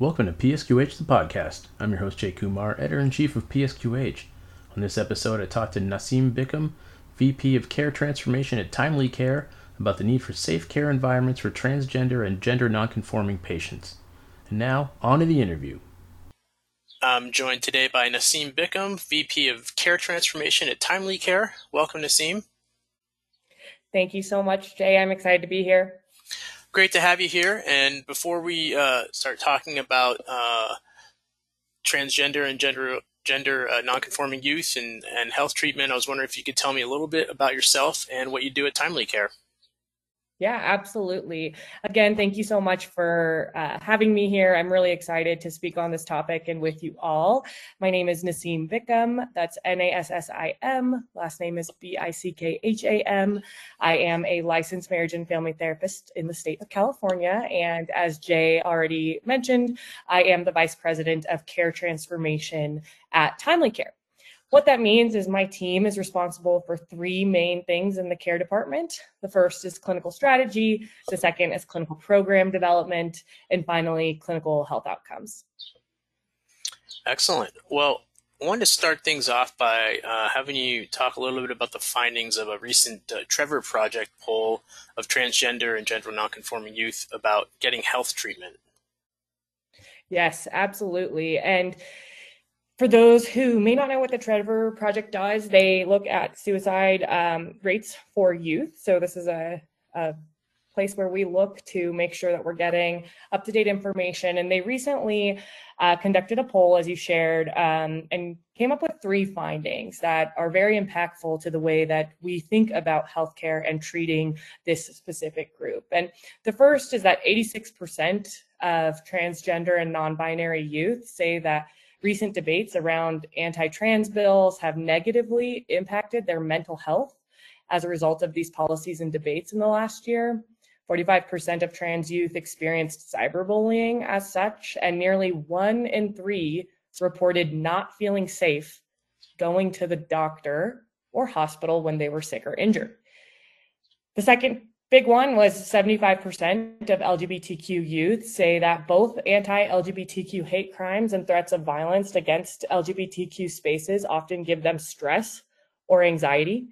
Welcome to PSQH the podcast. I'm your host Jay Kumar, editor in chief of PSQH. On this episode, I talked to Nassim Bickham, VP of Care Transformation at Timely Care, about the need for safe care environments for transgender and gender nonconforming patients. And now, on to the interview. I'm joined today by Nassim Bickham, VP of Care Transformation at Timely Care. Welcome, Nassim. Thank you so much, Jay. I'm excited to be here great to have you here. And before we uh, start talking about uh, transgender and gender gender uh, nonconforming youth and, and health treatment, I was wondering if you could tell me a little bit about yourself and what you do at Timely Care. Yeah, absolutely. Again, thank you so much for uh, having me here. I'm really excited to speak on this topic and with you all. My name is Nassim Bickham. That's N A S S I M. Last name is B I C K H A M. I am a licensed marriage and family therapist in the state of California. And as Jay already mentioned, I am the vice president of care transformation at Timely Care. What that means is my team is responsible for three main things in the care department. The first is clinical strategy, the second is clinical program development, and finally, clinical health outcomes. Excellent. Well, I wanted to start things off by uh, having you talk a little bit about the findings of a recent uh, Trevor Project poll of transgender and gender nonconforming youth about getting health treatment. Yes, absolutely. And for those who may not know what the Trevor Project does, they look at suicide um, rates for youth. So this is a, a, place where we look to make sure that we're getting up to date information. And they recently uh, conducted a poll, as you shared, um, and came up with three findings that are very impactful to the way that we think about healthcare and treating this specific group. And the first is that 86% of transgender and non binary youth say that recent debates around anti trans bills have negatively impacted their mental health as a result of these policies and debates in the last year. 45% of trans youth experienced cyberbullying as such, and nearly one in three reported not feeling safe going to the doctor or hospital when they were sick or injured. The second Big one was 75% of LGBTQ youth say that both anti LGBTQ hate crimes and threats of violence against LGBTQ spaces often give them stress or anxiety.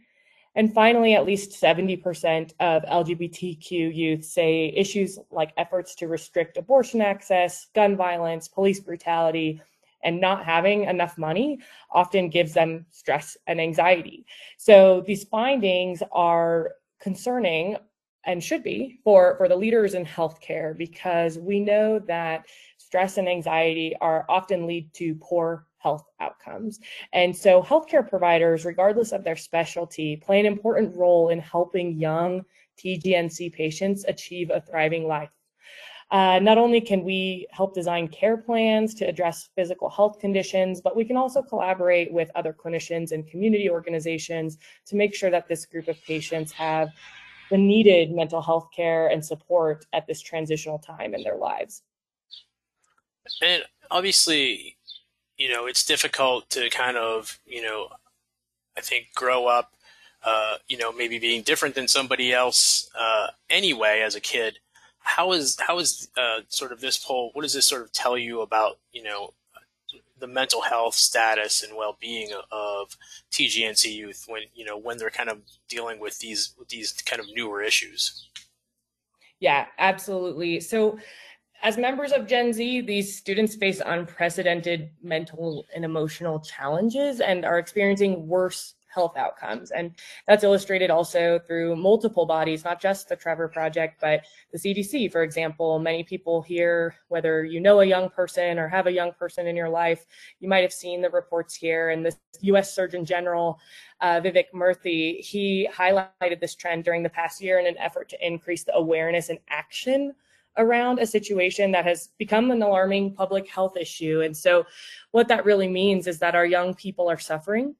And finally, at least 70% of LGBTQ youth say issues like efforts to restrict abortion access, gun violence, police brutality, and not having enough money often gives them stress and anxiety. So these findings are concerning and should be for, for the leaders in healthcare because we know that stress and anxiety are often lead to poor health outcomes. And so healthcare providers, regardless of their specialty, play an important role in helping young TGNC patients achieve a thriving life. Uh, not only can we help design care plans to address physical health conditions, but we can also collaborate with other clinicians and community organizations to make sure that this group of patients have the needed mental health care and support at this transitional time in their lives. And obviously, you know, it's difficult to kind of, you know, I think grow up, uh, you know, maybe being different than somebody else uh, anyway as a kid. How is how is uh, sort of this poll? What does this sort of tell you about you know the mental health status and well-being of TGNC youth when you know when they're kind of dealing with these with these kind of newer issues. Yeah, absolutely. So as members of Gen Z, these students face unprecedented mental and emotional challenges and are experiencing worse health outcomes. And that's illustrated also through multiple bodies, not just the Trevor Project, but the CDC, for example. Many people here, whether you know a young person or have a young person in your life, you might have seen the reports here. And the US Surgeon General, uh, Vivek Murthy, he highlighted this trend during the past year in an effort to increase the awareness and action around a situation that has become an alarming public health issue. And so, what that really means is that our young people are suffering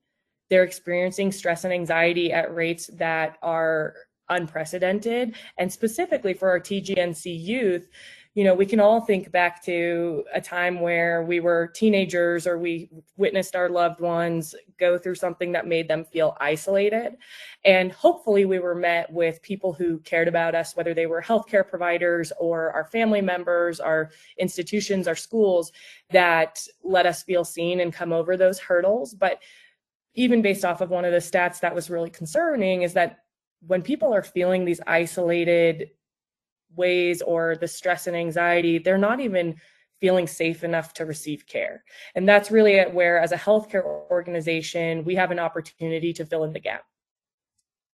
they're experiencing stress and anxiety at rates that are unprecedented. And specifically for our TGNC youth, you know, we can all think back to a time where we were teenagers or we witnessed our loved ones go through something that made them feel isolated. And hopefully, we were met with people who cared about us, whether they were healthcare providers or our family members, our institutions, our schools, that let us feel seen and come over those hurdles. But even based off of one of the stats that was really concerning is that when people are feeling these isolated ways or the stress and anxiety, they're not even feeling safe enough to receive care. And that's really where, as a healthcare organization, we have an opportunity to fill in the gap.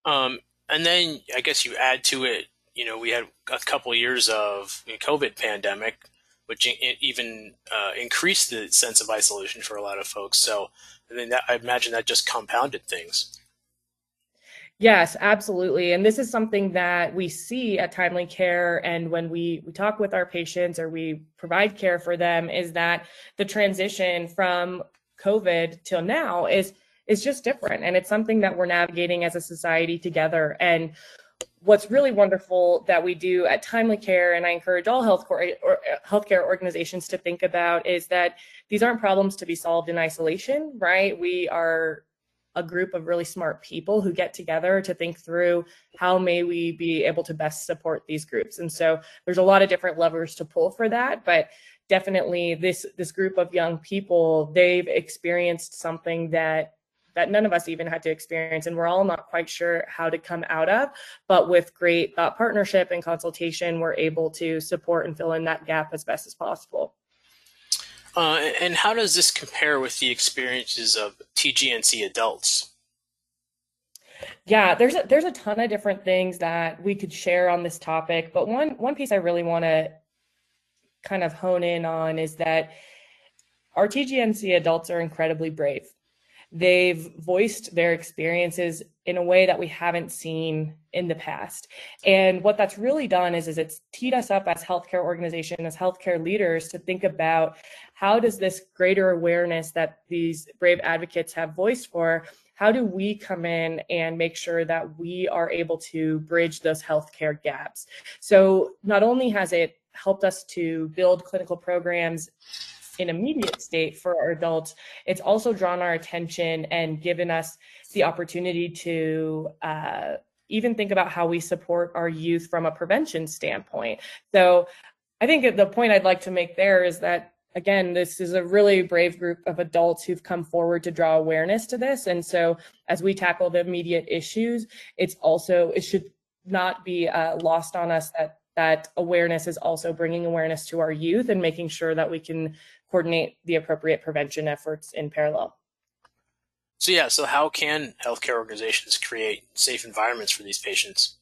Um, and then I guess you add to it, you know, we had a couple years of COVID pandemic, which even uh, increased the sense of isolation for a lot of folks. So, I mean, that, I imagine that just compounded things. Yes, absolutely. And this is something that we see at Timely Care. And when we, we talk with our patients or we provide care for them, is that the transition from COVID till now is is just different. And it's something that we're navigating as a society together. And what's really wonderful that we do at Timely Care, and I encourage all health or, healthcare organizations to think about, is that these aren't problems to be solved in isolation, right? We are a group of really smart people who get together to think through how may we be able to best support these groups and so there's a lot of different levers to pull for that but definitely this this group of young people they've experienced something that that none of us even had to experience and we're all not quite sure how to come out of but with great thought partnership and consultation we're able to support and fill in that gap as best as possible uh, and how does this compare with the experiences of TGNC adults? Yeah, there's a, there's a ton of different things that we could share on this topic, but one one piece I really want to kind of hone in on is that our TGNC adults are incredibly brave. They've voiced their experiences in a way that we haven't seen in the past. And what that's really done is, is it's teed us up as healthcare organization, as healthcare leaders to think about how does this greater awareness that these brave advocates have voiced for, how do we come in and make sure that we are able to bridge those healthcare gaps? So not only has it helped us to build clinical programs in immediate state for our adults, it's also drawn our attention and given us the opportunity to uh, even think about how we support our youth from a prevention standpoint. So I think the point I'd like to make there is that again, this is a really brave group of adults who've come forward to draw awareness to this. And so as we tackle the immediate issues, it's also, it should not be uh, lost on us that that awareness is also bringing awareness to our youth and making sure that we can coordinate the appropriate prevention efforts in parallel. So yeah, so how can healthcare organizations create safe environments for these patients?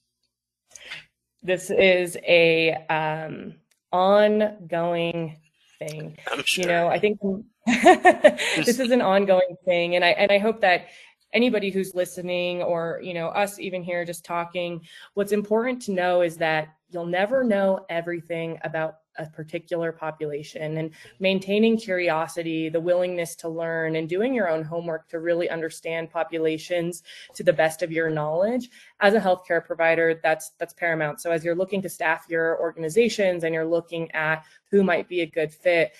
This is a um, ongoing thing. I'm sure. You know, I think this is an ongoing thing, and I and I hope that anybody who's listening or you know us even here just talking what's important to know is that you'll never know everything about a particular population and maintaining curiosity, the willingness to learn, and doing your own homework to really understand populations to the best of your knowledge. As a healthcare provider, that's that's paramount. So as you're looking to staff your organizations and you're looking at who might be a good fit,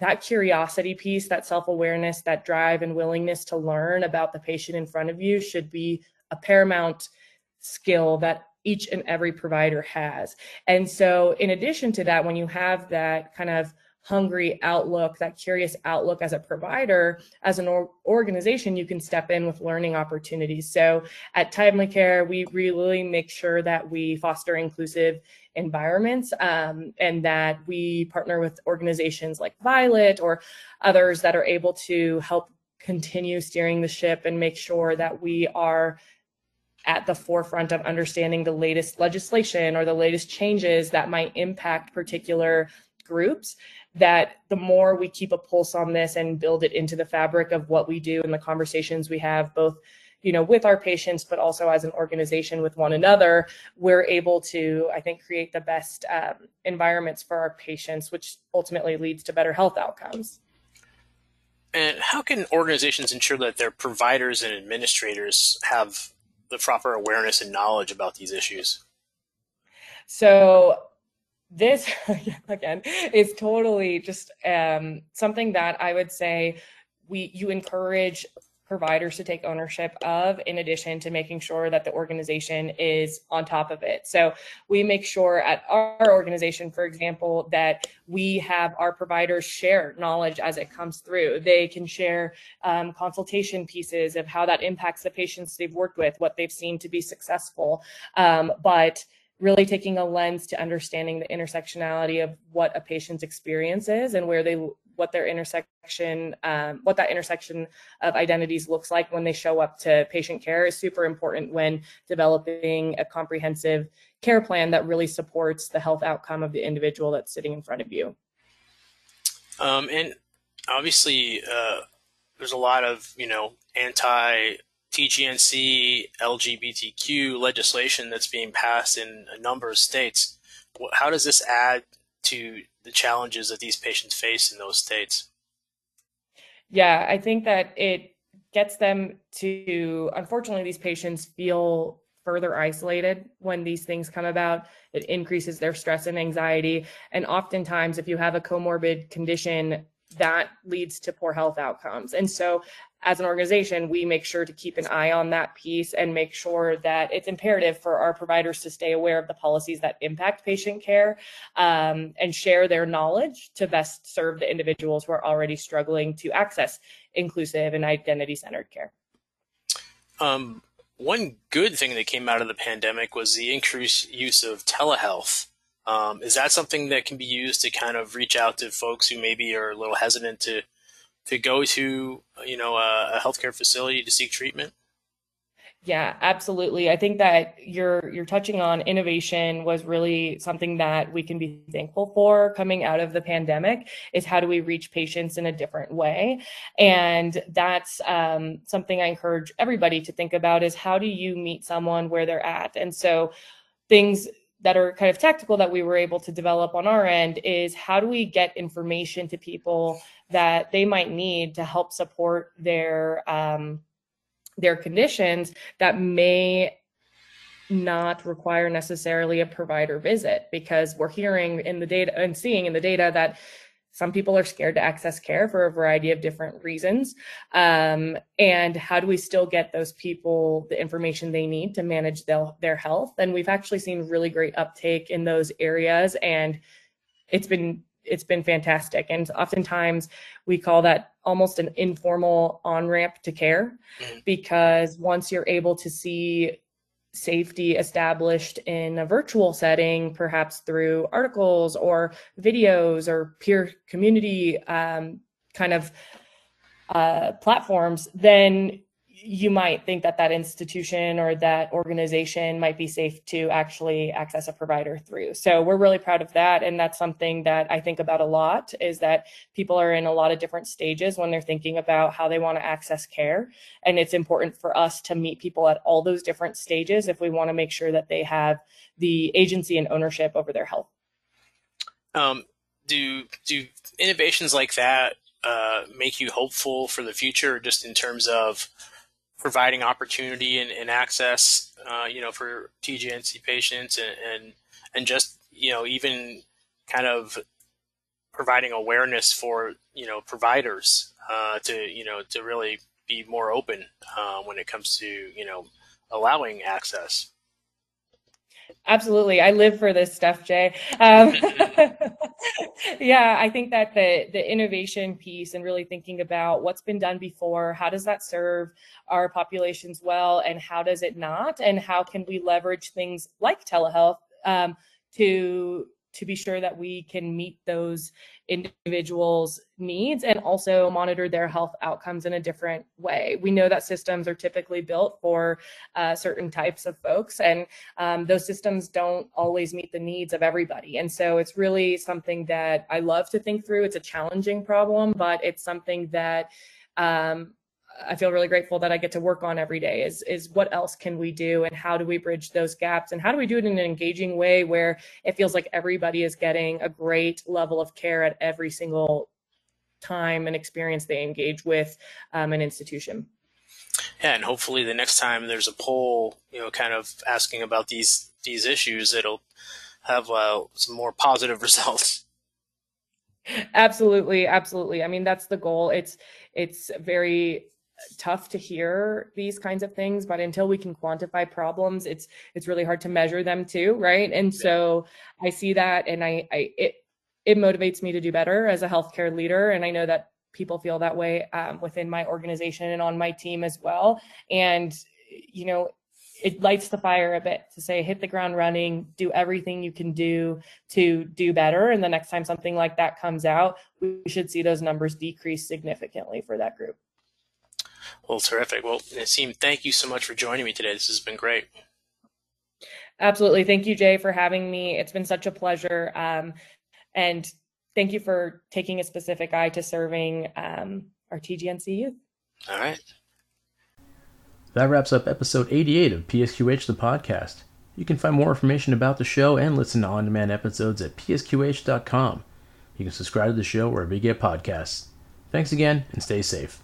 that curiosity piece, that self-awareness, that drive and willingness to learn about the patient in front of you should be a paramount skill that each and every provider has. And so, in addition to that, when you have that kind of hungry outlook, that curious outlook as a provider, as an or- organization, you can step in with learning opportunities. So at Timely Care, we really make sure that we foster inclusive environments um, and that we partner with organizations like Violet or others that are able to help continue steering the ship and make sure that we are at the forefront of understanding the latest legislation or the latest changes that might impact particular groups that the more we keep a pulse on this and build it into the fabric of what we do and the conversations we have both you know with our patients but also as an organization with one another we're able to i think create the best um, environments for our patients which ultimately leads to better health outcomes. And how can organizations ensure that their providers and administrators have the proper awareness and knowledge about these issues? So this again is totally just um, something that I would say we you encourage providers to take ownership of in addition to making sure that the organization is on top of it. So we make sure at our organization for example that we have our providers share knowledge as it comes through. They can share um, consultation pieces of how that impacts the patients they've worked with what they've seen to be successful. Um, but really taking a lens to understanding the intersectionality of what a patient's experience is and where they what their intersection um, what that intersection of identities looks like when they show up to patient care is super important when developing a comprehensive care plan that really supports the health outcome of the individual that's sitting in front of you um, and obviously uh, there's a lot of you know anti TGNC, LGBTQ legislation that's being passed in a number of states. How does this add to the challenges that these patients face in those states? Yeah, I think that it gets them to, unfortunately, these patients feel further isolated when these things come about. It increases their stress and anxiety. And oftentimes, if you have a comorbid condition, that leads to poor health outcomes. And so as an organization, we make sure to keep an eye on that piece and make sure that it's imperative for our providers to stay aware of the policies that impact patient care um, and share their knowledge to best serve the individuals who are already struggling to access inclusive and identity centered care. Um, one good thing that came out of the pandemic was the increased use of telehealth. Um, is that something that can be used to kind of reach out to folks who maybe are a little hesitant to to go to you know a, a healthcare facility to seek treatment? Yeah, absolutely. I think that you're you're touching on innovation was really something that we can be thankful for coming out of the pandemic is how do we reach patients in a different way? And that's um, something I encourage everybody to think about is how do you meet someone where they're at? And so things that are kind of tactical that we were able to develop on our end is how do we get information to people that they might need to help support their um, their conditions that may not require necessarily a provider visit? Because we're hearing in the data and seeing in the data that some people are scared to access care for a variety of different reasons. Um, and how do we still get those people the information they need to manage their, their health? And we've actually seen really great uptake in those areas. And it's been it's been fantastic. And oftentimes we call that almost an informal on ramp to care mm-hmm. because once you're able to see safety established in a virtual setting, perhaps through articles or videos or peer community um, kind of uh, platforms, then you might think that that institution or that organization might be safe to actually access a provider through. So we're really proud of that. And that's something that I think about a lot is that people are in a lot of different stages when they're thinking about how they want to access care. And it's important for us to meet people at all those different stages if we want to make sure that they have the agency and ownership over their health. Um, do, do innovations like that uh, make you hopeful for the future just in terms of providing opportunity and, and access, uh, you know, for TGNC patients and, and, and just, you know, even kind of providing awareness for, you know, providers uh, to, you know, to really be more open uh, when it comes to, you know, allowing access. Absolutely. I live for this stuff, Jay. Um, yeah, I think that the, the innovation piece and really thinking about what's been done before, how does that serve our populations well, and how does it not? And how can we leverage things like telehealth um, to to be sure that we can meet those individuals' needs and also monitor their health outcomes in a different way. We know that systems are typically built for uh, certain types of folks, and um, those systems don't always meet the needs of everybody. And so it's really something that I love to think through. It's a challenging problem, but it's something that um, I feel really grateful that I get to work on every day is is what else can we do and how do we bridge those gaps and how do we do it in an engaging way where it feels like everybody is getting a great level of care at every single time and experience they engage with um, an institution. Yeah, and hopefully the next time there's a poll, you know, kind of asking about these these issues, it'll have uh, some more positive results. Absolutely, absolutely. I mean, that's the goal. It's it's very tough to hear these kinds of things but until we can quantify problems it's it's really hard to measure them too right? And so i see that and i i it it motivates me to do better as a healthcare leader. And i know that people feel that way um, within my organization and on my team as well. And you know it lights the fire a bit to say hit the ground running do everything you can do to do better. And the next time something like that comes out we should see those numbers decrease significantly for that group well, terrific. Well, Nassim, thank you so much for joining me today. This has been great. Absolutely. Thank you, Jay, for having me. It's been such a pleasure. Um, and thank you for taking a specific eye to serving um, our TGNC youth. All right. That wraps up episode 88 of PSQH the podcast. You can find more information about the show and listen to on demand episodes at psqh.com. You can subscribe to the show wherever you get podcasts. Thanks again and stay safe.